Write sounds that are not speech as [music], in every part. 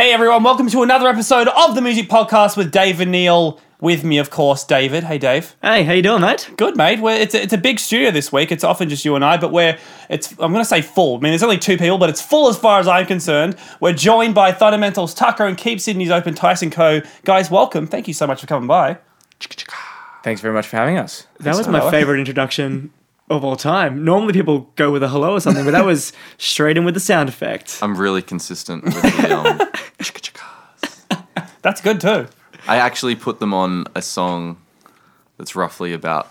Hey everyone, welcome to another episode of the Music Podcast with Dave and Neil. With me, of course, David. Hey, Dave. Hey, how you doing, mate? Good, mate. We're, it's a, it's a big studio this week. It's often just you and I, but we're it's I'm going to say full. I mean, there's only two people, but it's full as far as I'm concerned. We're joined by Thundamentals Tuka and Keep Sydney's Open Tyson Koh. Guys, welcome. Thank you so much for coming by. Thanks very much for having us. That was so. my favorite introduction of all time. Normally people go with a hello or something, but that was [laughs] straight in with the sound effect. I'm really consistent with the um, chicka chickas. [laughs] [laughs] That's good too. I actually put them on a song that's roughly about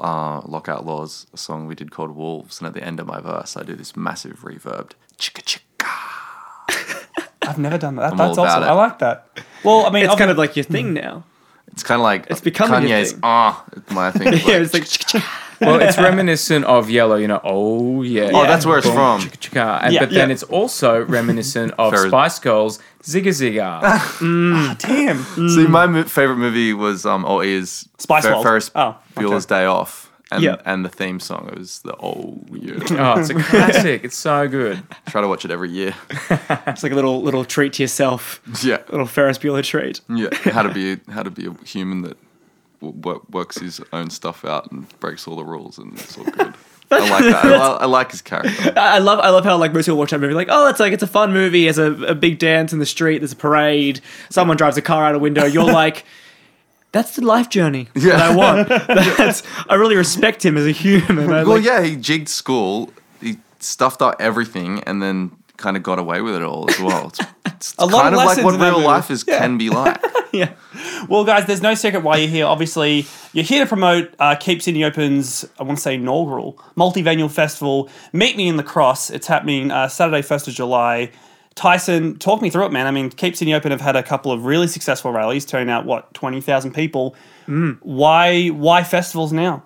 uh, Lockout Laws, a song we did called Wolves, and at the end of my verse, I do this massive reverbed chicka chicka. [laughs] I've never done that. I'm That's all about awesome. it. I like that. Well, I mean, It's kind obvi- of like your thing now. It's kind of like It's becoming your Kanye's thing. ah, my thing. [laughs] Yeah, like, it's like Well, it's reminiscent of Yello, you know. Oh yeah. Oh, that's where it's Boom, from. chicka, chicka. And, Yeah. but then Yeah. it's also reminiscent of Ferris- Spice Girls, Zigga Zigga. [laughs] damn. See, my mo- favorite movie was um, or is Spice Fer- World. Ferris Oh, Bueller's Day Off, and Yeah. and the theme song was the oh yeah. [laughs] oh, it's a classic. It's so good. [laughs] Try to watch it every year. it's like a little little treat to yourself. Yeah, A little Ferris Bueller treat. yeah. How to be how to be a human that w- works his own stuff out and breaks all the rules, and it's all good. [laughs] I like that. I, I like his character. I love I love how like most people watch that movie like oh it's like it's a fun movie there's a, a big dance in the street there's a parade someone drives a car out a window you're like [laughs] that's the life journey [laughs] Yeah. that I want that's I really respect him as a human I, Well, like, yeah, he jigged school. He stuffed up everything, and then kind of got away with it all as well. It's, it's A lot kind of of like what real movie. life is can be like. [laughs] yeah Well, guys, there's no secret why you're here. Obviously, you're here to promote uh, Keep Sydney Open's, I want to say, inaugural multi-venue festival. Meet me in the cross. It's happening uh, Saturday, 1st of July. Tyson, talk me through it, man. I mean, Keep Sydney Open have had a couple of really successful rallies, turning out, what, 20,000 people. Why, why festivals now?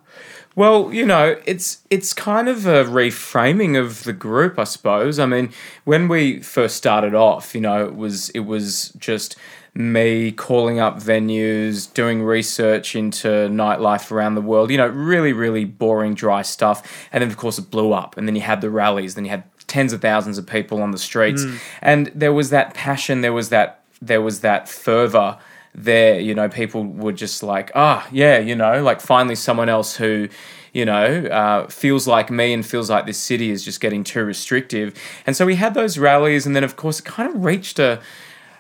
Well, you know, it's it's kind of a reframing of the group, I suppose. I mean, when we first started off, you know, it was it was just me calling up venues, doing research into nightlife around the world. You know, really, really boring, dry stuff. And then, of course, it blew up. And then you had the rallies. Then you had tens of thousands of people on the streets, hmm. and there was that passion. There was that there was that fervor there you know people were just like ah yeah you know like finally someone else who you know uh, feels like me and feels like this city is just getting too restrictive. And so we had those rallies and then of course it kind of reached a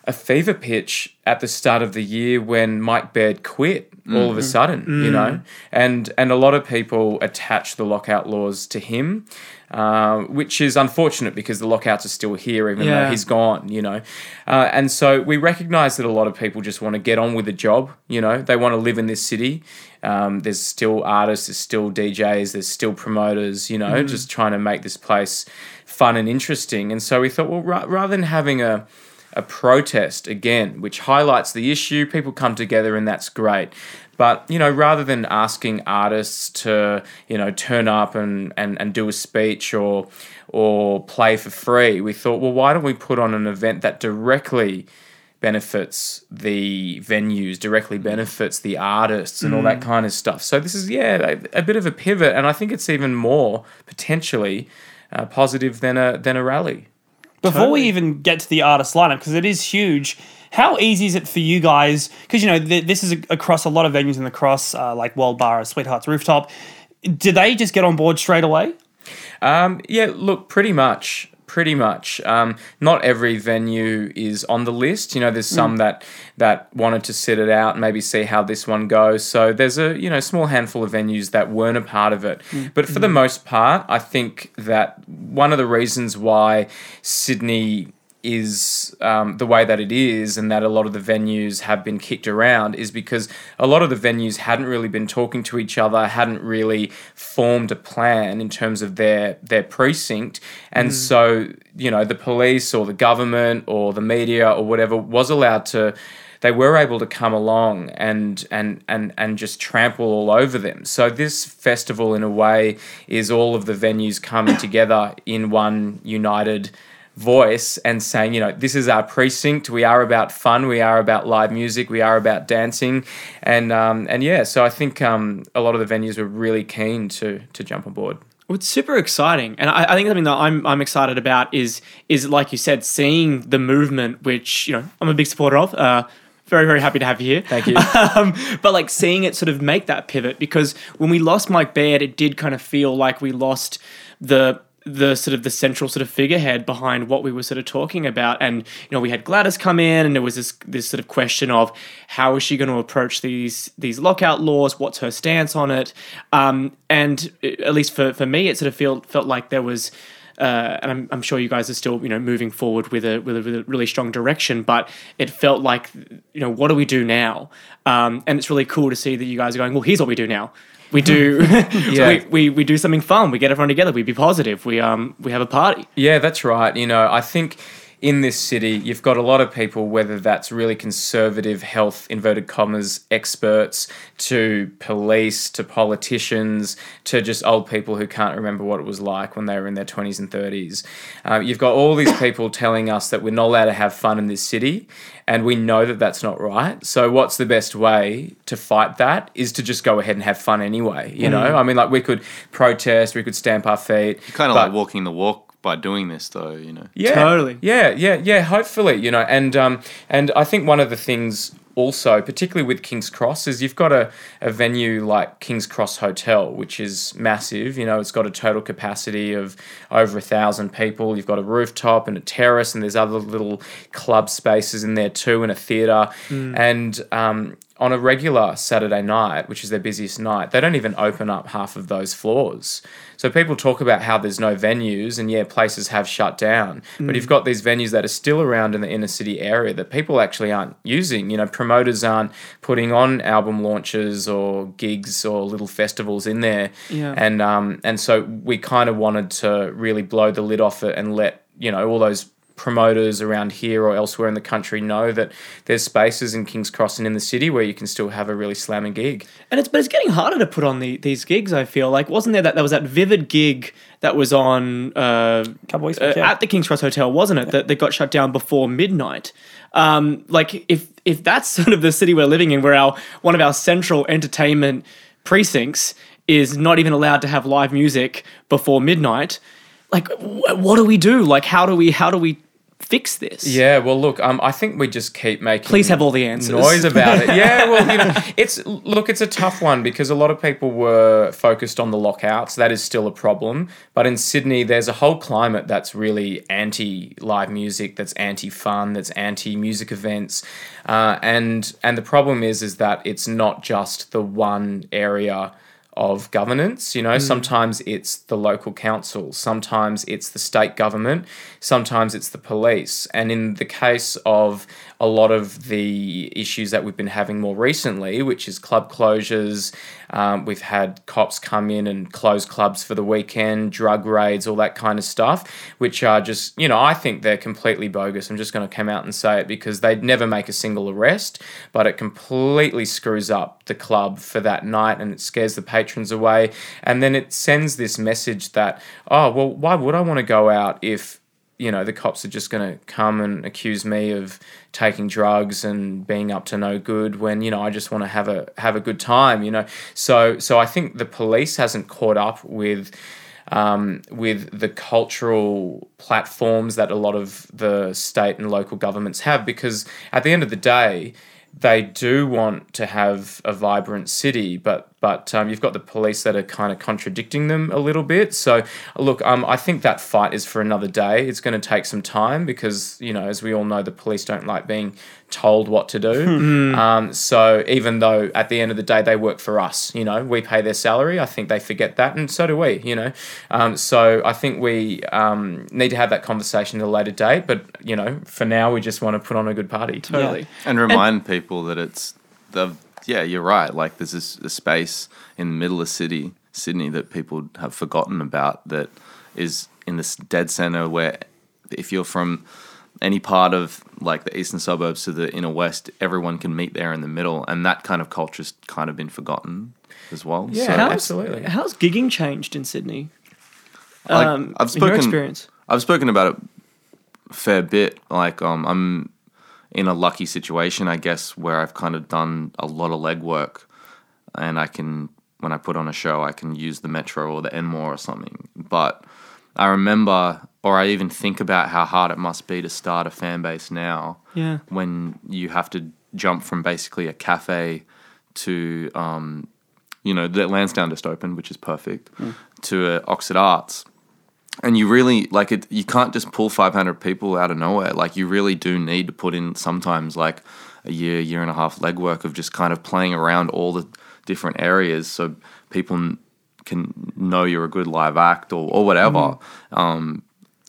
a fever pitch at the start of the year when Mike Baird quit all of a sudden, you know, and and a lot of people attach the lockout laws to him, uh, which is unfortunate because the lockouts are still here even Yeah. though he's gone, you know, uh, and so we recognise that a lot of people just want to get on with the job, you know, they want to live in this city. Um, there's still artists, there's still DJs, there's still promoters, you know, just trying to make this place fun and interesting. And so we thought, well, ra- rather than having a a protest again, which highlights the issue. People come together, and that's great. But you know, rather than asking artists to you know turn up and and, and do a speech or or play for free, we thought, well, why don't we put on an event that directly benefits the venues, directly benefits the artists, and all that kind of stuff. So this is yeah a, a bit of a pivot, and I think it's even more potentially uh, positive than a than a rally. Before we even get to the artist lineup, because it is huge, how easy is it for you guys? Because you know th- this is a- across a lot of venues in the cross, uh, like World Bar, Sweethearts Rooftop. Do they just get on board straight away? Um, yeah, look, pretty much. Pretty much. Um, not every venue is on the list. You know, there's some that that wanted to sit it out and maybe see how this one goes. So there's a you know small handful of venues that weren't a part of it. But for the most part, I think that one of the reasons why Sydney is um, the way that it is and that a lot of the venues have been kicked around is because a lot of the venues hadn't really been talking to each other, hadn't really formed a plan in terms of their their precinct, and so you know the police or the government or the media or whatever was allowed to. They were able to come along and and and and just trample all over them. So this festival, in a way, is all of the venues coming [coughs] together in one united voice and saying, you know, this is our precinct. We are about fun. We are about live music. We are about dancing, and um, and yeah. So I think um, a lot of the venues were really keen to to jump on board. It's super exciting, and I, I think something that I'm I'm excited about is is like you said, seeing the movement, which you know I'm a big supporter of. Uh, very very happy to have you here. Thank you. [laughs] um, but like seeing it sort of make that pivot because when we lost Mike Baird, it did kind of feel like we lost the the sort of the central sort of figurehead behind what we were sort of talking about. And you know we had Gladys come in and there was this this sort of question of how is she going to approach these these lockout laws? What's her stance on it? Um, and it- at least for for me it sort of felt felt like there was uh, and I'm, I'm sure you guys are still you know moving forward with a, with a with a really strong direction but it felt like you know what do we do now? Um, and it's really cool to see that you guys are going well here's what we do now we do [laughs] [laughs] Yeah. we, we we do something fun we get everyone together we be positive we um we have a party Yeah, that's right. You know, I think in this city, you've got a lot of people, whether that's really conservative health, inverted commas, experts, to police, to politicians, to just old people who can't remember what it was like when they were in their 20s and 30s. Uh, you've got all these people telling us that we're not allowed to have fun in this city, and we know that that's not right. So, what's the best way to fight that is to just go ahead and have fun anyway. You know, I mean, like we could protest, we could stamp our feet. Kind of like walking the walk by doing this, though. You know. yeah, Totally. Yeah, yeah, yeah. Hopefully, you know, and um, and I think one of the things also, particularly with King's Cross, is you've got a, a venue like King's Cross Hotel, which is massive. You know, it's got a total capacity of over a thousand people. You've got a rooftop and a terrace, and there's other little club spaces in there too, and a theatre. And um, on a regular Saturday night, which is their busiest night, they don't even open up half of those floors. So people talk about how there's no venues, and yeah, places have shut down. But you've got these venues that are still around in the inner city area that people actually aren't using. You know, promoters aren't putting on album launches or gigs or little festivals in there. Yeah. And um, and so we kind of wanted to really blow the lid off it and let you know all those promoters around here or elsewhere in the country know that there's spaces in King's Cross and in the city where you can still have a really slamming gig. and it's but it's getting harder to put on the, these gigs i feel like wasn't there that there was that vivid gig that was on uh, Couple weeks uh, yeah. at the king's cross hotel wasn't it that, that got shut down before midnight um, like if if that's [laughs] sort of the city we're living in where our one of our central entertainment precincts is not even allowed to have live music before midnight like what do we do like how do we how do we fix this Yeah, well, look, um, I think we just keep making Please have all the answers. noise about it. Yeah, [laughs] well, you know, it's look, it's a tough one because a lot of people were focused on the lockouts. That is still a problem. But in Sydney, there's a whole climate that's really anti live music, that's anti fun, that's anti music events, uh, and and the problem is is that it's not just the one area of governance. You know, mm. sometimes it's the local council, sometimes it's the state government, sometimes it's the police. And in the case of a lot of the issues that we've been having more recently, which is club closures, um, we've had cops come in and close clubs for the weekend, drug raids, all that kind of stuff, which are just, you know, I think they're completely bogus. I'm just going to come out and say it because they'd never make a single arrest, but it completely screws up the club for that night and it scares the patrons away. And then it sends this message that, oh, well, why would I want to go out if you know the cops are just going to come and accuse me of taking drugs and being up to no good when you know I just want to have a have a good time you know? So so I think the police hasn't caught up with um, with the cultural platforms that a lot of the state and local governments have because at the end of the day they do want to have a vibrant city, but but um, you've got the police that are kind of contradicting them a little bit. So look, um, I think that fight is for another day. It's going to take some time because you know, as we all know, the police don't like being told what to do. [laughs] um, so even though at the end of the day they work for us, you know, we pay their salary. I think they forget that, and so do we. You know, um, so I think we um, need to have that conversation at a later date. But you know, for now, we just want to put on a good party. totally and remind people that it's the yeah you're right like there's this a space in the middle of city sydney that people have forgotten about that is in this dead center where if you're from any part of like the eastern suburbs to the inner west everyone can meet there in the middle and that kind of culture's kind of been forgotten as well Yeah, So, How's- absolutely. How's gigging changed in Sydney? like, Um, i've in your spoken experience. I've spoken about it a fair bit. Like, um, I'm in a lucky situation, I guess, where I've kind of done a lot of legwork, and I can when I put on a show, I can use the Metro or the Enmore or something. But I remember, or I even think about how hard it must be to start a fan base now Yeah. when you have to jump from basically a cafe to, um, you know, the Lansdowne just opened, which is perfect, to uh, Oxford Arts. And you really like it. You can't just pull 500 people out of nowhere. Like you really do need to put in sometimes like a year, year and a half legwork of just kind of playing around all the different areas so people can know you're a good live act or, or whatever. Um,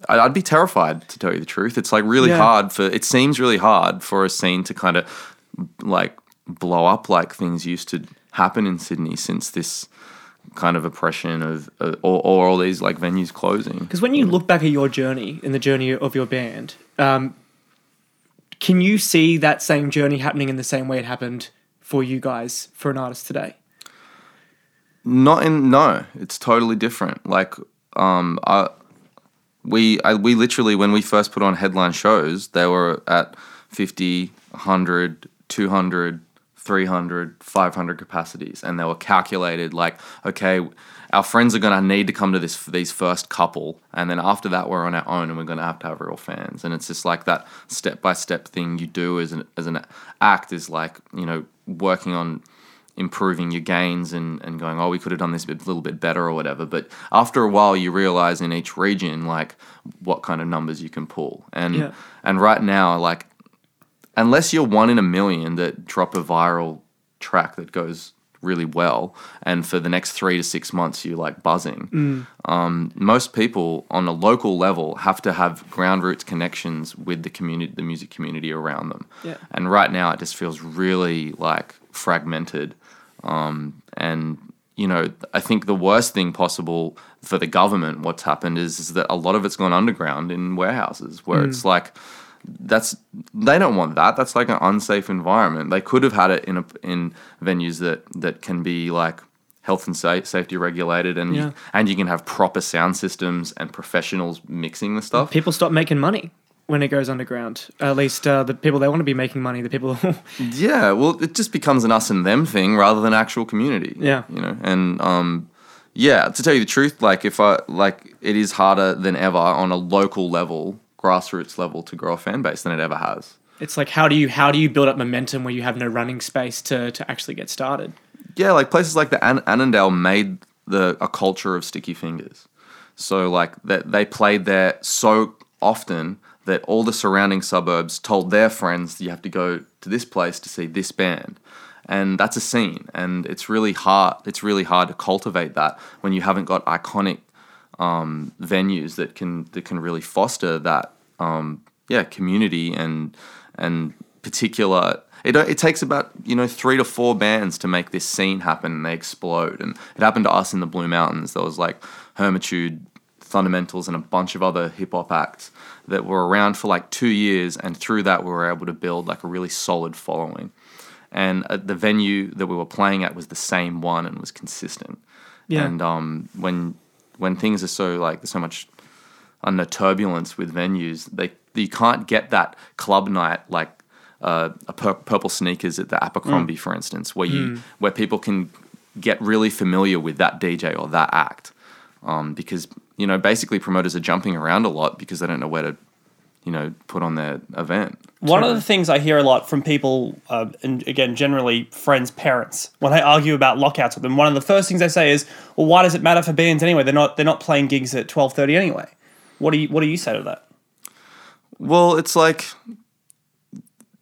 I'd, I'd be terrified to tell you the truth. It's like really Yeah. hard for. It seems really hard for a scene to kind of like blow up like things used to happen in Sydney since this kind of oppression of uh, or, or all these like venues closing. Because when you look back at your journey and the journey of your band, um, can you see that same journey happening in the same way it happened for you guys for an artist today? Not in no, it's totally different. Like um I we I, we literally when we first put on headline shows, they were at 50, 100, 200, 300, 500 capacities and they were calculated like okay, our friends are going to need to come to this these first couple and then after that we're on our own and we're going to have to have real fans and it's just like that step by step thing you do as an as an act is like, you know, working on improving your gains and, and going, oh, we could have done this a little bit better or whatever. But after a while, you realize in each region, like, what kind of numbers you can pull. And, Yeah. and right now, like, unless you're one in a million that drop a viral track that goes really well, and for the next three to six months, you're like buzzing, um, most people on a local level have to have ground roots connections with the community, the music community around them. Yeah. And right now, it just feels really like fragmented. Um, and you know, I think the worst thing possible for the government, what's happened is, is that a lot of it's gone underground in warehouses, where it's like that's they don't want that. That's like an unsafe environment. They could have had it in a, in venues that that can be like health and sa- safety regulated, and Yeah. you, and you can have proper sound systems and professionals mixing the stuff. People stop making money when it goes underground. At least uh, the people they want to be making money, the people. [laughs] Yeah, well, it just becomes an us and them thing rather than actual community. Yeah. you know, and um, yeah, to tell you the truth, like if I like, it is harder than ever on a local level, grassroots level, to grow a fan base than it ever has. it's like how do you how do you build up momentum where you have no running space to to actually get started? Yeah, like places like the An- Annandale made the a culture of sticky fingers. So like that they played there so often that all the surrounding suburbs told their friends you have to go to this place to see this band. And that's a scene and it's really hard it's really hard to cultivate that when you haven't got iconic um, venues that can that can really foster that um, yeah community and and particular it, it takes about you know three to four bands to make this scene happen and they explode. And it happened to us in the blue mountains. There was like hermitude Thundamentals and a bunch of other hip-hop acts that were around for like two years. And through that we were able to build like a really solid following. And uh, the venue that we were playing at was the same one and was consistent. Yeah. and um, when when things are so like there's so much under turbulence with venues, they you can't get that club night like uh, a pur- purple sneakers at the Abercrombie, for instance, where you where people can get really familiar with that DJ or that act, um, because you know basically promoters are jumping around a lot because they don't know where to, you know, put on their event. One of the things I hear a lot from people, uh, and again, generally friends' parents, when I argue about lockouts with them, one of the first things they say is, "Well, why does it matter for bands anyway? They're not they're not playing gigs at twelve thirty anyway." What do you What do you say to that? Well, it's like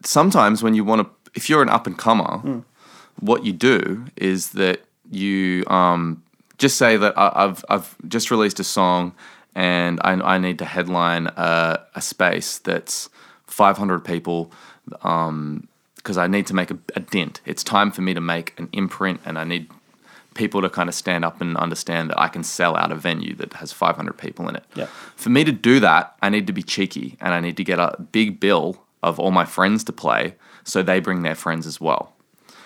sometimes when you want to, if you're an up and comer, what you do is that you um, just say that I, I've I've just released a song and I, I need to headline a, a space that's 500 people um, because I need to make a, a dent. It's time for me to make an imprint, and I need people to kind of stand up and understand that I can sell out a venue that has 500 people in it. Yeah. For me to do that, I need to be cheeky and I need to get a big bill of all my friends to play so they bring their friends as well.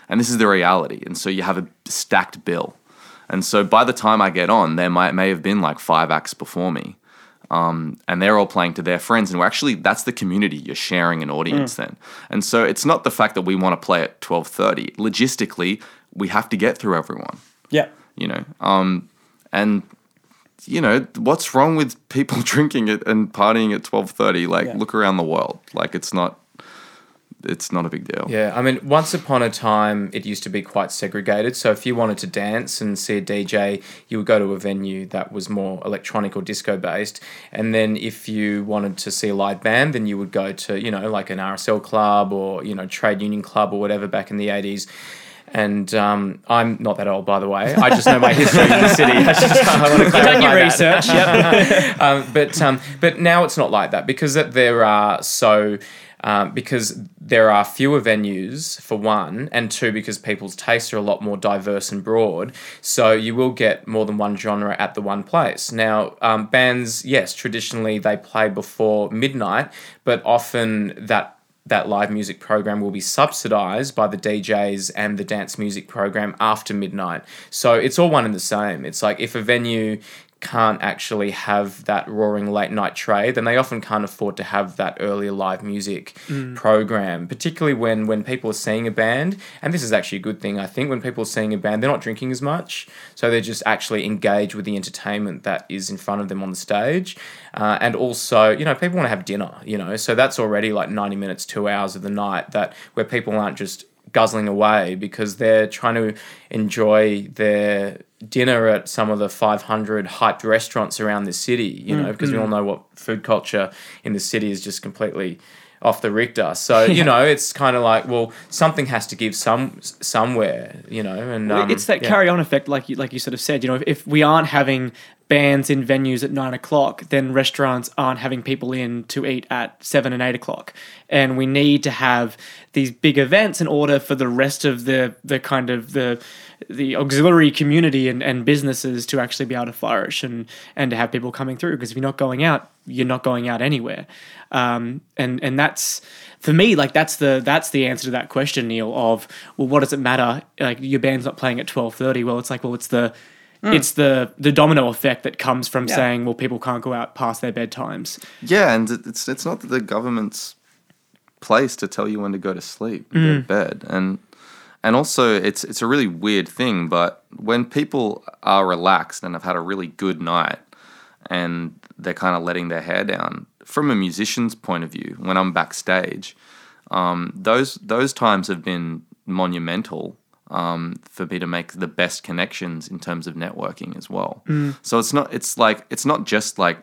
And this is the reality. And so you have a stacked bill. And so by the time I get on, there might may have been like five acts before me. Um, and they're all playing to their friends. And we're actually that's the community. You're sharing an audience then. And so it's not the fact that we want to play at twelve thirty. Logistically, we have to get through everyone. Yeah. you know um and you know what's wrong with people [laughs] drinking it and partying at 12:30 like Yeah. look around the world like it's not it's not a big deal Yeah, I mean, once upon a time, it used to be quite segregated. So if you wanted to dance and see a DJ, you would go to a venue that was more electronic or disco based. And then if you wanted to see a live band, then you would go to, you know, like an RSL club or, you know, trade union club or whatever back in the 80s. And um, I'm not that old, by the way. I just know my history in the city. I just I want to You've done your research. Yep. [laughs] um, but um, but now it's not like that because that there are so um, because there are fewer venues for one, and two because people's tastes are a lot more diverse and broad. So you will get more than one genre at the one place. Now um, bands, yes, traditionally they play before midnight, but often that that live music program will be subsidized by the DJs and the dance music program after midnight. So it's all one and the same. It's like if a venue can't actually have that roaring late night trade, then they often can't afford to have that earlier live music program, particularly when when people are seeing a band. And this is actually a good thing, I think, when people are seeing a band, they're not drinking as much. So they're just actually engaged with the entertainment that is in front of them on the stage. Uh, and also, you know, people want to have dinner, you know, so that's already like 90 minutes, two hours of the night that where people aren't just guzzling away because they're trying to enjoy their dinner at some of the 500 hyped restaurants around the city, you know, because we all know what food culture in the city is just completely off the Richter. So, [laughs] you know, it's kind of like, well, something has to give some somewhere, you know, and um, it's that yeah. carry on effect, like you like you sort of said. You know, if, if we aren't having bands in venues at nine o'clock, then restaurants aren't having people in to eat at seven and eight o'clock. And we need to have these big events in order for the rest of the the kind of the the auxiliary community and, and businesses to actually be able to flourish and and to have people coming through. Because if you're not going out, you're not going out anywhere. Um, and and that's for me like that's the that's the answer to that question, Neil. Of well, what does it matter? Like your band's not playing at twelve thirty. Well, it's like well, it's the it's the the domino effect that comes from Yeah. saying well, people can't go out past their bedtimes. Yeah, and it's it's not the government's place to tell you when to go to sleep, go to bed, and and also it's it's a really weird thing. But when people are relaxed and have had a really good night, and they're kind of letting their hair down, from a musician's point of view, when I'm backstage, um, those those times have been monumental um, for me to make the best connections in terms of networking as well. So it's not it's like it's not just like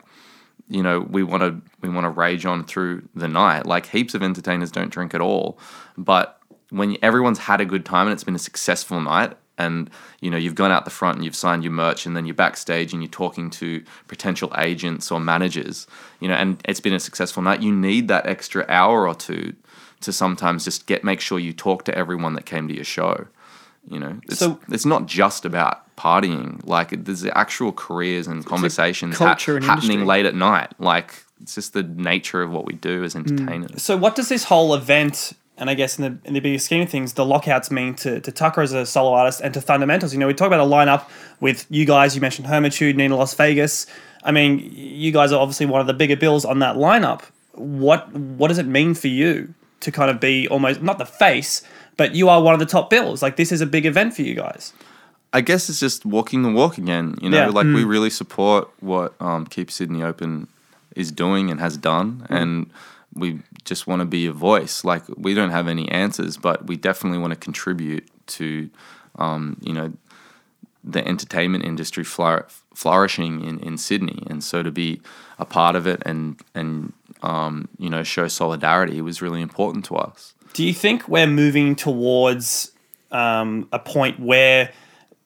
you know we want to we want to rage on through the night. Like heaps of entertainers don't drink at all, but when everyone's had a good time and it's been a successful night and you know you've gone out the front and you've signed your merch and then you're backstage and you're talking to potential agents or managers you know and it's been a successful night you need that extra hour or two to sometimes just get make sure you talk to everyone that came to your show. You know it's, So- it's not just about partying. Like there's actual careers and conversations culture and happening industry. late at night. Like it's just the nature of what we do as mm. entertainers. So, what does this whole event, and I guess in the in the bigger scheme of things, the lockouts mean to, to Tuka as a solo artist and to Thundamentals? You know, we talk about a lineup with you guys. You mentioned Hermitude, Nina Las Vegas. I mean, you guys are obviously one of the bigger bills on that lineup. What what does it mean for you to kind of be almost not the face, but you are one of the top bills? Like this is a big event for you guys. I guess it's just walking the walk again. You know, Yeah. like we really support what um, Keep Sydney Open is doing and has done, and we just want to be a voice. Like we don't have any answers, but we definitely want to contribute to, um, you know, the entertainment industry flour- flourishing in, in Sydney, and so to be a part of it and and um, you know show solidarity was really important to us. Do you think we're moving towards um, a point where,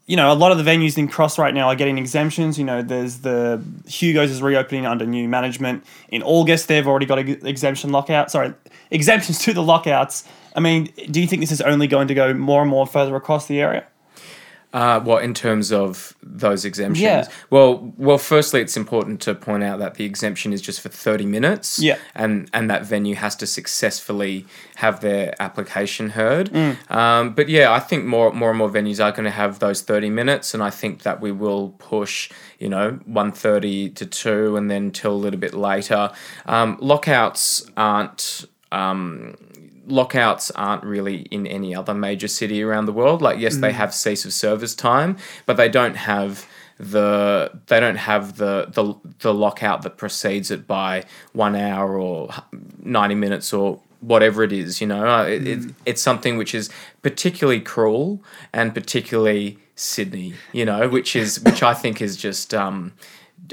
you know, a lot of the venues in Cross right now are getting exemptions? You know, there's the Hugo's is reopening under new management in August. They've already got a exemption lockout. Sorry, exemptions to the lockouts. I mean, do you think this is only going to go more and more further across the area? Uh, well, in terms of those exemptions, Yeah. well, well, firstly, it's important to point out that the exemption is just for thirty minutes, Yeah. and and that venue has to successfully have their application heard. Mm. Um, but yeah, I think more more and more venues are going to have those thirty minutes, and I think that we will push, you know, one thirty to two, and then till a little bit later. Um, lockouts aren't. Um, lockouts aren't really in any other major city around the world. Like, yes, they have cease of service time, but they don't have the they don't have the the the lockout that precedes it by one hour or ninety minutes or whatever it is. You know, Uh, it, it, it's something which is particularly cruel and particularly Sydney. You know, which is which I think is just um,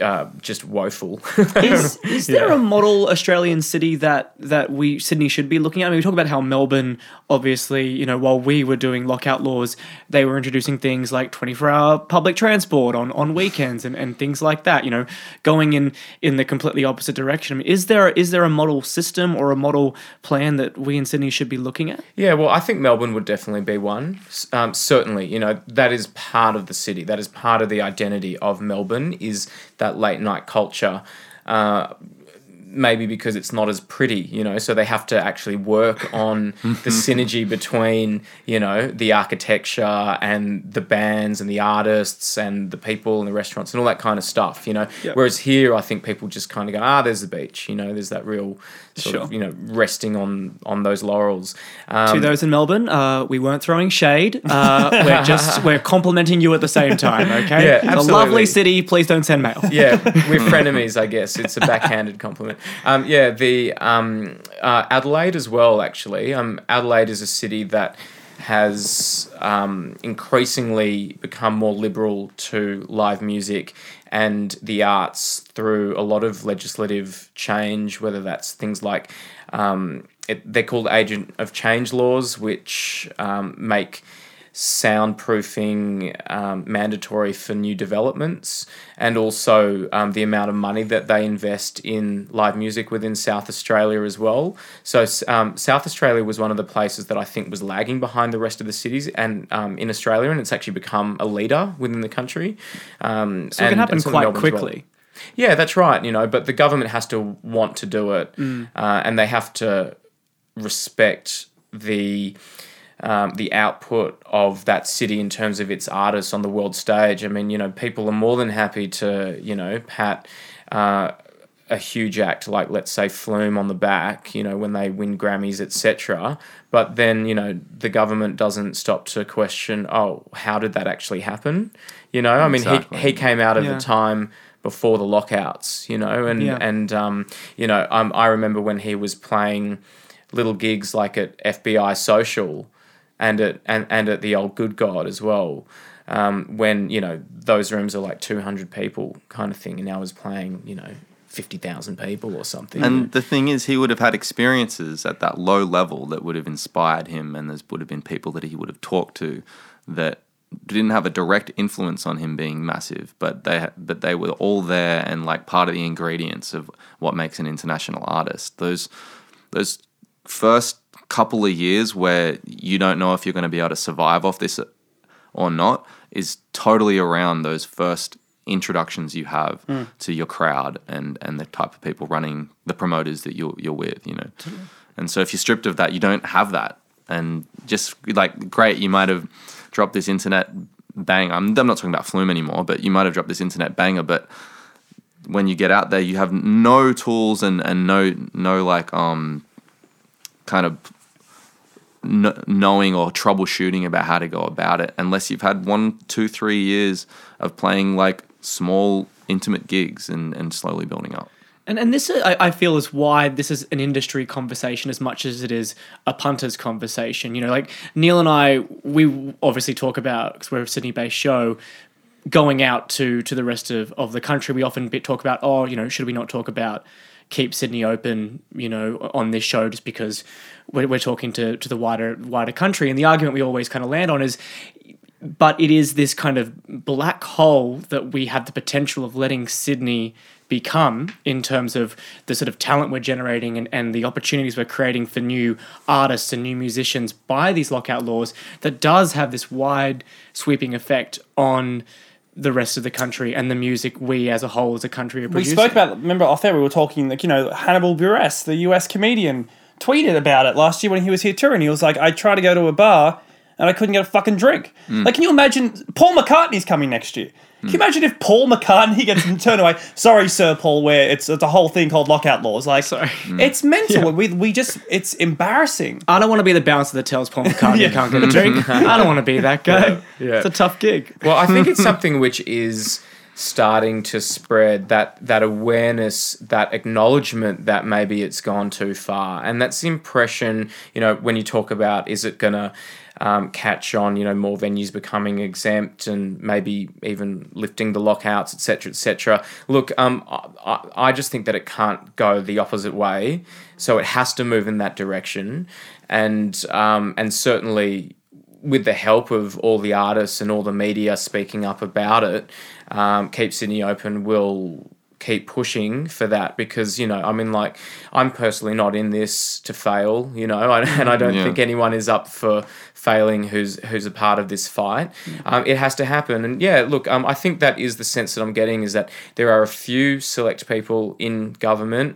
uh, just woeful. Is, [laughs] is there Yeah. a model Australian city that that we Sydney should be looking at? I mean, we talk about how Melbourne, obviously, you know, while we were doing lockout laws, they were introducing things like twenty four hour public transport on, on weekends and, and things like that. You know, going in in the completely opposite direction. I mean, is there is there a model system or a model plan that we in Sydney should be looking at? Yeah, well, I think Melbourne would definitely be one. Um, certainly, you know that is part of the city. That is part of the identity of Melbourne. Is that late night culture? Uh, maybe because it's not as pretty, you know, so they have to actually work on the [laughs] synergy between, you know, the architecture and the bands and the artists and the people and the restaurants and all that kind of stuff, you know. Yep. Whereas here, I think people just kind of go, ah, there's the beach, you know, there's that real sort Sure. of, you know, resting on on those laurels. Um, to those in Melbourne, uh, we weren't throwing shade. Uh, we're [laughs] just we're complimenting you at the same time. [laughs] Okay, Yeah, it's a absolutely. lovely city. Please don't send mail. yeah, we're frenemies, I guess. It's a backhanded compliment. Um, yeah, the um, uh, Adelaide as well. Actually, um, Adelaide is a city that has um, increasingly become more liberal to live music and the arts through a lot of legislative change, whether that's things like um, it, they're called agent of change laws, which um, make soundproofing um, mandatory for new developments, and also um, the amount of money that they invest in live music within South Australia as well. So, um, South Australia was one of the places that I think was lagging behind the rest of the cities and um, in Australia, and it's actually become a leader within the country. Um, So it can happen quite Melbourne as well. quickly. Yeah, that's right. You know, but the government has to want to do it, uh, and they have to respect the um, the output of that city in terms of its artists on the world stage. I mean, you know, people are more than happy to you know pat. Uh, a huge act like let's say Flume on the back, you know, when they win Grammys, etc. But then, you know, the government doesn't stop to question, oh, how did that actually happen? You know, I mean, he, he came out of Yeah. the time before the lockouts, you know, and Yeah. and um, you know, um, I remember when he was playing little gigs like at FBI Social and at and, and at the old Good God as well. Um, when you know those rooms are like two hundred people kind of thing, and now he's playing you know fifty thousand people or something. And the thing is, he would have had experiences at that low level that would have inspired him, and there would have been people that he would have talked to that didn't have a direct influence on him being massive, but they but they were all there and like part of the ingredients of what makes an international artist. Those those first couple of years where you don't know if you're going to be able to survive off this or not is totally around those first introductions you have to your crowd and and the type of people running the promoters that you're you're with you know? And so if you're stripped of that you don't have that. And just like great you might have dropped this internet bang I'm, I'm not talking about flume anymore but you might have dropped this internet banger but when you get out there you have no tools and and no no like um kind of knowing or troubleshooting about how to go about it unless you've had one two three years of playing like small intimate gigs and and slowly building up And and this I, I feel is why this is an industry conversation as much as it is a punter's conversation. You know, like Neil and I, we obviously talk about because we're a Sydney-based show. Going out to to the rest of, of the country, we often talk about, oh, you know, should we not talk about keep Sydney open, you know, on this show just because we're, we're talking to, to the wider wider country. And the argument we always kind of land on is but it is this kind of black hole that we have the potential of letting Sydney become in terms of the sort of talent we're generating and, and the opportunities we're creating for new artists and new musicians by these lockout laws that does have this wide sweeping effect on the rest of the country and the music we as a whole as a country are We producing. spoke about. Remember off there, we were talking like you know Hannibal Buress, the U.S. comedian, tweeted about it last year when he was here touring. He was like, "I try to go to a bar, and I couldn't get a fucking drink. Mm. Like, can you imagine? Paul McCartney's coming next year. Hmm. Can you imagine if Paul McCartney gets [laughs] turned away? Sorry, Sir Paul, where it's it's a whole thing called lockout laws. Like, Sorry. it's hmm. mental. We we just it's embarrassing. I don't want to be the bouncer that tells Paul McCartney Yeah. he can't get a drink. [laughs] I don't want to be that guy. Yeah. It's a tough gig. Well, I think it's [laughs] something which is starting to spread that that awareness, that acknowledgement that maybe it's gone too far, and that's the impression. You know, when you talk about is it gonna um, catch on? You know, more venues becoming exempt and maybe even lifting the lockouts, etc., etc. Look, um, I, I- just think that it can't go the opposite way, so it has to move in that direction, and um, and certainly with the help of all the artists and all the media speaking up about it, um, Keep Sydney Open will keep pushing for that because you know I mean like I'm personally not in this to fail you know [laughs] and I don't Yeah. think anyone is up for failing who's who's a part of this fight. Um, it has to happen. And yeah look um, I think that is the sense that I'm getting is that there are a few select people in government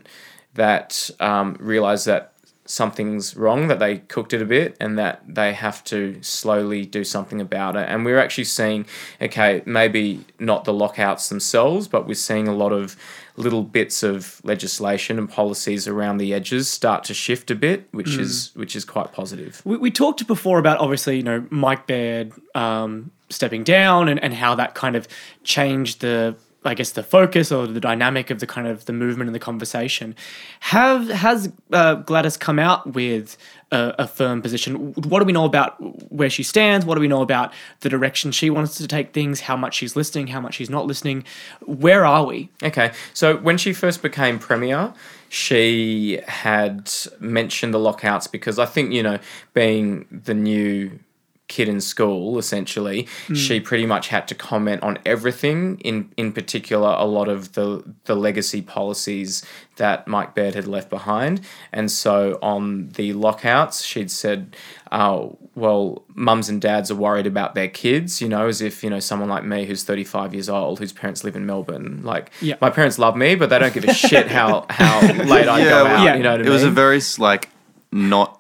that um, realize that something's wrong, that they cooked it a bit, and that they have to slowly do something about it. And we're actually seeing, okay, maybe not the lockouts themselves, but we're seeing a lot of little bits of legislation and policies around the edges start to shift a bit, which is which is quite positive. We, we talked before about obviously, you know, Mike Baird um, stepping down and, and how that kind of changed the, I guess, the focus or the dynamic of the kind of the movement and the conversation. Have has uh, Gladys come out with a, a firm position? What do we know about where she stands? What do we know about the direction she wants to take things? How much she's listening? How much she's not listening? Where are we? Okay, so when she first became premier, she had mentioned the lockouts because I think, you know, being the new kid in school, essentially, mm. she pretty much had to comment on everything, in, in particular, a lot of the, the legacy policies that Mike Baird had left behind. And so on the lockouts, she'd said, oh, well, mums and dads are worried about their kids, you know, as if, you know, someone like me who's 35 years old, whose parents live in Melbourne, like, Yeah. my parents love me, but they don't give a shit how, how [laughs] late I go Yeah, out, yeah. you know what I it was a very like not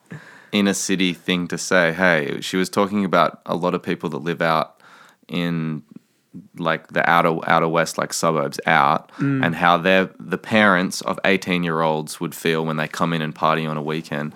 inner city thing to say. Hey, she was talking about a lot of people that live out in like the outer outer west, like suburbs out, mm. and how they're the parents of eighteen year olds would feel when they come in and party on a weekend.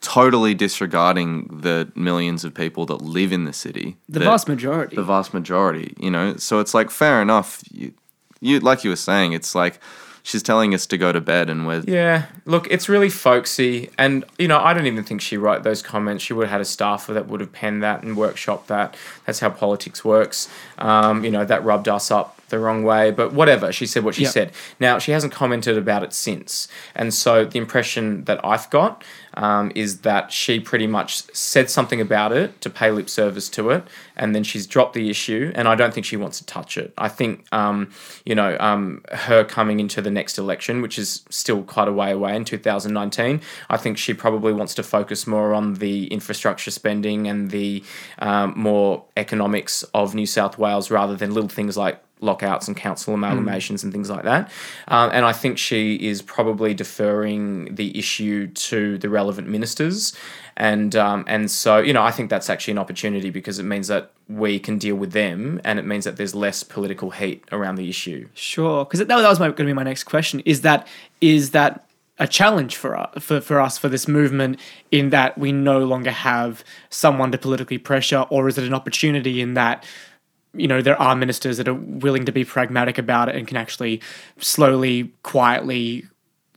Totally disregarding the millions of people that live in the city. The that- vast majority. the vast majority you know so it's like fair enough you, you like you were saying it's like she's telling us to go to bed and we're Yeah, look, it's really folksy, and you know, I don't even think she wrote those comments. She would have had a staffer that would have penned that and workshopped that. That's how politics works. Um, you know, that rubbed us up the wrong way, but whatever. She said what she Yep. said. Now she hasn't commented about it since, and so the impression that I've got um, is that she pretty much said something about it to pay lip service to it, and then she's dropped the issue. And I don't think she wants to touch it. I think um, you know um, her coming into the next election, which is still quite a way away in 2019. I think she probably wants to focus more on the infrastructure spending and the um, more economics of New South Wales rather than little things like lockouts and council amalgamations and things like that. Um, and I think she is probably deferring the issue to the relevant ministers. And um, and so you know I think that's actually an opportunity because it means that we can deal with them, and it means that there's less political heat around the issue. Sure, because that, that was going to be my next question. Is that is that a challenge for us, for, for us for this movement in that we no longer have someone to politically pressure, or is it an opportunity in that you know there are ministers that are willing to be pragmatic about it and can actually slowly, quietly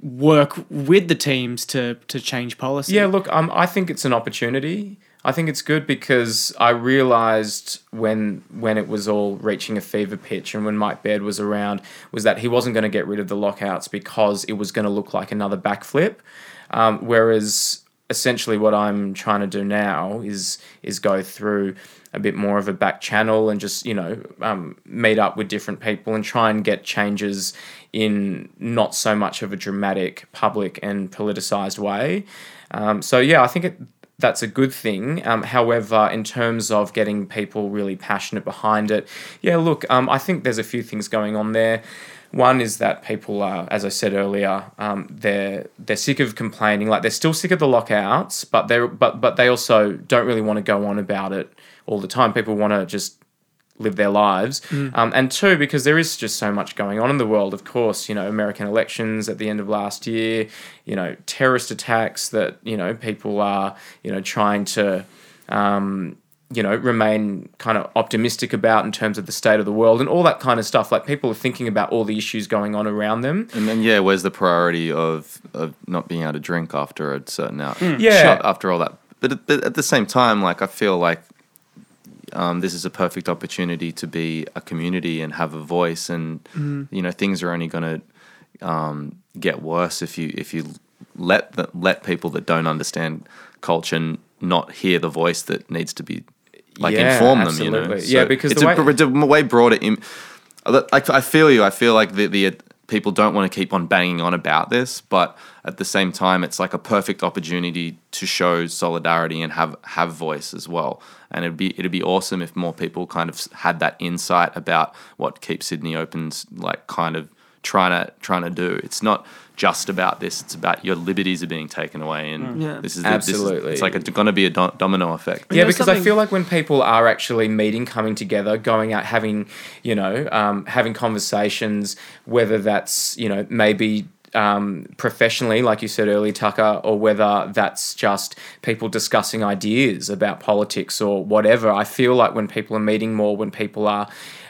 work with the teams to to change policy? Yeah, look, um, I think it's an opportunity. I think it's good because I realized when when it was all reaching a fever pitch and when Mike Baird was around was that he wasn't going to get rid of the lockouts because it was going to look like another backflip. Um, whereas essentially what I'm trying to do now is is go through a bit more of a back channel and just you know um, meet up with different people and try and get changes in not so much of a dramatic, public and politicized way. Um, so yeah, I think it, that's a good thing. Um, however, in terms of getting people really passionate behind it, yeah, look, um, I think there's a few things going on there. One is that people are, as I said earlier, um, they're they're sick of complaining. Like they're still sick of the lockouts, but they're but but they also don't really want to go on about it all the time. People want to just live their lives. Um, and two, because there is just so much going on in the world. Of course, you know, American elections at the end of last year, you know, terrorist attacks that, you know, people are, you know, trying to, um, you know, remain kind of optimistic about in terms of the state of the world and all that kind of stuff. Like people are thinking about all the issues going on around them. And then yeah, where's the priority of, of not being able to drink after a certain hour? Yeah. shot after all that. But at, but at the same time, like I feel like um, this is a perfect opportunity to be a community and have a voice, and you know things are only going to um, get worse if you if you let the, let people that don't understand culture n- not hear the voice that needs to be like Yeah, inform them. You know, absolutely. Yeah, because it's the a, way- it's a way broader. Im- like I feel you. I feel like the the uh, people don't want to keep on banging on about this, but at the same time, it's like a perfect opportunity to show solidarity and have have voice as well. And it'd be it'd be awesome if more people kind of had that insight about what Keep Sydney Open's like kind of trying to trying to do. It's not just about this. It's about your liberties are being taken away, and Yeah. this is this is- Absolutely. it's like it's going to be a do- domino effect. Yeah, know, because I feel like when people are actually meeting, coming together, going out, having, you know, um, having conversations, whether that's, you know, maybe um, professionally, like you said earlier, Tuka, or whether that's just people discussing ideas about politics or whatever. I feel like when people are meeting more, when people are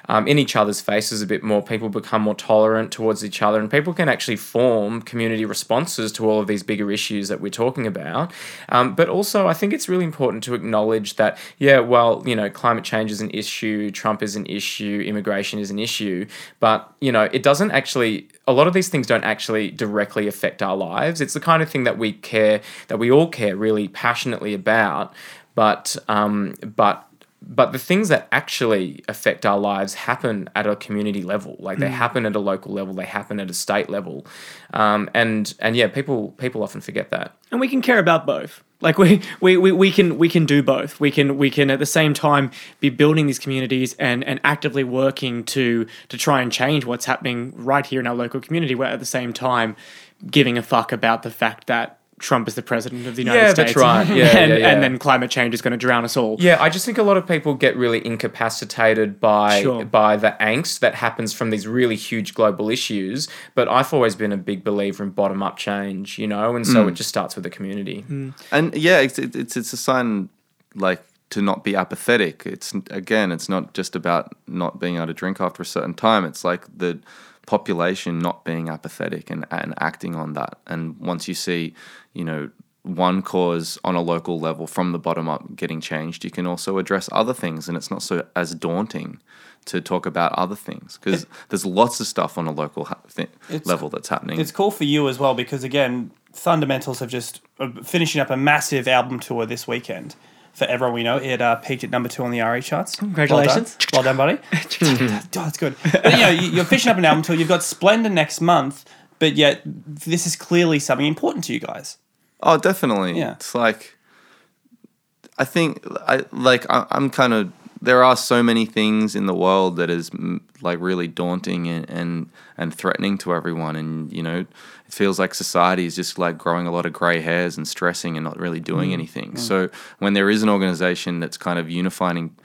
um, in each other's faces a bit more, people become more tolerant towards each other, and people can actually form community responses to all of these bigger issues that we're talking about. Um, but also, I think it's really important to acknowledge that, yeah, well, you know, climate change is an issue, Trump is an issue, immigration is an issue, but, you know, it doesn't actually a lot of these things don't actually directly affect our lives. It's the kind of thing that we care, that we all care really passionately about. But um, but but the things that actually affect our lives happen at a community level. Like they happen at a local level. They happen at a state level. Um, and and yeah, people people often forget that. and we can care about both like we, we, we, we can we can do both we can we can at the same time be building these communities and and actively working to to try and change what's happening right here in our local community where at the same time giving a fuck about the fact that Trump is the president of the United Yeah, States that's right. [laughs] Yeah, and, yeah, yeah. and then climate change is going to drown us all Yeah, I just think a lot of people get really incapacitated by Sure. by the angst that happens from these really huge global issues. But I've always been a big believer in bottom up change, you know, and so mm. it just starts with the community. Mm. and yeah, it's it's it's a sign like to not be apathetic. It's again, it's not just about not being able to drink after a certain time. It's like the population not being apathetic and and acting on that. And once you see, you know. One cause on a local level from the bottom up getting changed, you can also address other things, and it's not so as daunting to talk about other things because there's lots of stuff on a local ha- thi- level that's happening. It's cool for you as well because again, Thundamentals have just uh, finishing up a massive album tour this weekend. For everyone we know, it uh, peaked at number two on the ARIA charts. Congratulations. Well done, well done buddy. [laughs] oh, that's good. But, you know, you're finishing up an album tour. You've got Splendour next month, but yet this is clearly something important to you guys. Oh, definitely. Yeah. It's like, I think, I like, I, I'm kind of. There are so many things in the world that is mm, like really daunting and, and and threatening to everyone, and you know, it feels like society is just like growing a lot of gray hairs and stressing and not really doing anything. So when there is an organization that's kind of unifying,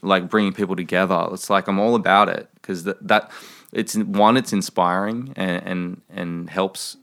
like bringing people together, it's like I'm all about it because that that it's one, it's inspiring and and and helps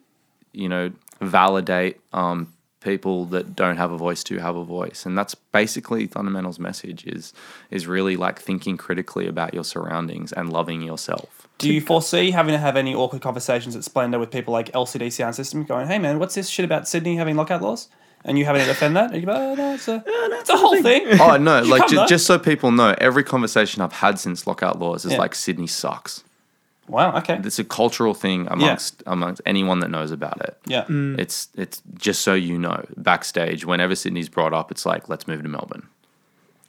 you know, validate um, people that don't have a voice to have a voice, and that's basically Thundamentals message is is really like thinking critically about your surroundings and loving yourself. Do you foresee having to have any awkward conversations at Splendour with people like LCD Soundsystem going, hey man, what's this shit about Sydney having lockout laws? And you having to defend that? And you go, oh, no, it's a, it's a whole thing. Oh no! [laughs] like come just so people know, every conversation I've had since lockout laws is Yeah. like Sydney sucks. Wow, okay. It's a cultural thing amongst amongst anyone that knows about it. Yeah. It's it's just so you know, backstage, whenever Sydney's brought up, it's like let's move to Melbourne.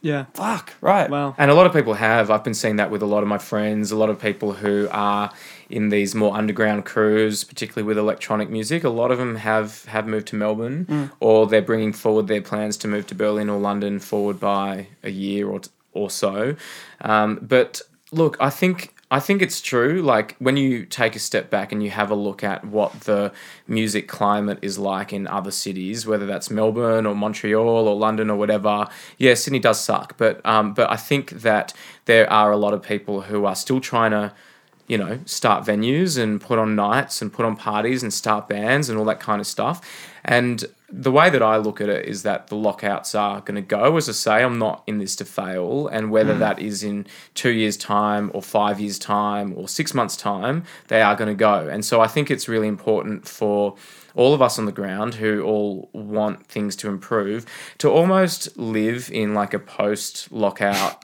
Yeah. Fuck. Right. Wow. And a lot of people have. I've been seeing that with a lot of my friends, a lot of people who are in these more underground crews, particularly with electronic music. A lot of them have, have moved to Melbourne or they're bringing forward their plans to move to Berlin or London forward by a year or, or so. Um, but look, I think. I think it's true. Like when you take a step back and you have a look at what the music climate is like in other cities, whether that's Melbourne or Montreal or London or whatever. Yeah, Sydney does suck, but um, but I think that there are a lot of people who are still trying to you know, start venues and put on nights and put on parties and start bands and all that kind of stuff. And the way that I look at it is that the lockouts are going to go. As I say, I'm not in this to fail. And whether mm. that is in two years' time or five years' time or six months' time, they are going to go. And so I think it's really important for all of us on the ground who all want things to improve to almost live in like a post lockout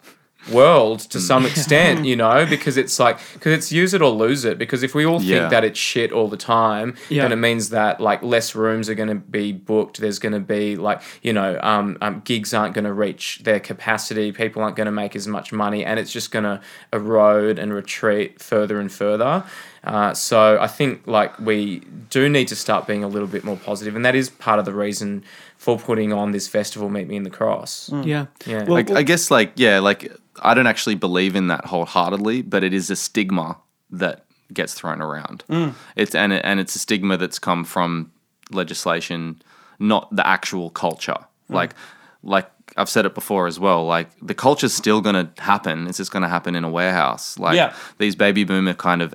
world to some extent, [laughs] you know, because it's like because it's use it or lose it. Because if we all Yeah. think that it's shit all the time, Yeah. then it means that like less rooms are going to be booked. There's going to be like you know um, um, gigs aren't going to reach their capacity. People aren't going to make as much money, and it's just going to erode and retreat further and further. Uh, so I think like we do need to start being a little bit more positive, and that is part of the reason for putting on this festival. Meet me in the cross. Mm. Yeah. Yeah. Well, I, I guess like yeah, like I don't actually believe in that wholeheartedly, but it is a stigma that gets thrown around. Mm. It's and it, and it's a stigma that's come from legislation, not the actual culture. Mm. Like like I've said it before as well. Like the culture's still going to happen. It's just going to happen in a warehouse. Like Yeah. these baby boomer kind of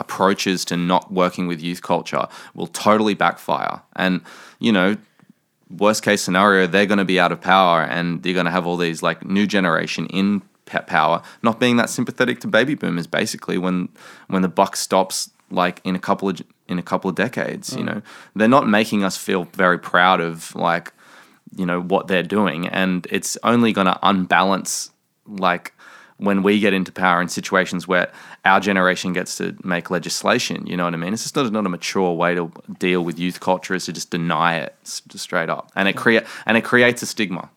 approaches to not working with youth culture will totally backfire. And you know, worst case scenario, they're going to be out of power, and you're going to have all these like new generation in power, not being that sympathetic to baby boomers. Basically, when when the buck stops, like in a couple of in a couple of decades, you mm. know, they're not making us feel very proud of like you know what they're doing, and it's only going to unbalance like when we get into power in situations where our generation gets to make legislation, you know what I mean? It's just not, not a mature way to deal with youth culture is to just deny it just straight up, and it create and it creates a stigma.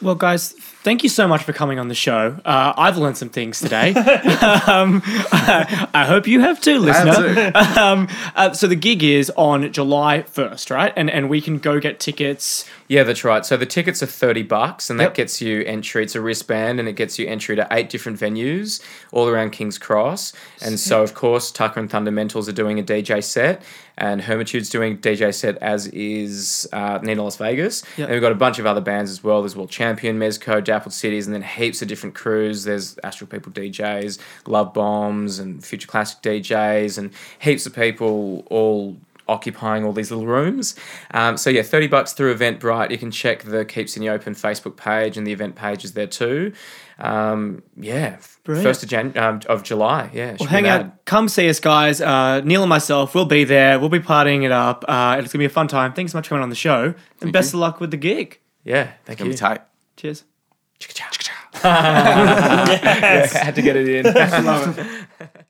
Well, guys, thank you so much for coming on the show. Uh, I've learned some things today. [laughs] um, I hope you have too, listener. [laughs] um, uh, so the gig is on July 1st, right? And and we can go get tickets. Yeah, that's right. So the tickets are 30 bucks and that Yep. gets you entry. It's a wristband and it gets you entry to eight different venues all around King's Cross. And so, of course, Tuka and Thundamentals are doing a DJ set and Hermitude's doing a DJ set, as is uh, Nina Las Vegas. Yep. And we've got a bunch of other bands as well. There's World Champion, Mezco, Dappled Cities, and then heaps of different crews. There's Astral People DJs, Love Bombs, and Future Classic DJs, and heaps of people all occupying all these little rooms. Um, so yeah, thirty bucks through Eventbrite. You can check the Keep Sydney Open Facebook page, and the event page is there too. Um, yeah, Brilliant. first of Jan um, of July. Yeah, Well, hang out. Come see us, guys. Uh, Neil and myself will be there. We'll be partying it up. Uh, it's going to be a fun time. Thanks so much for coming on the show. And best of luck with the gig. Yeah, thank Gonna you. be tight. Cheers. [laughs] Yeah, [laughs] had to get it in. [laughs] Love it.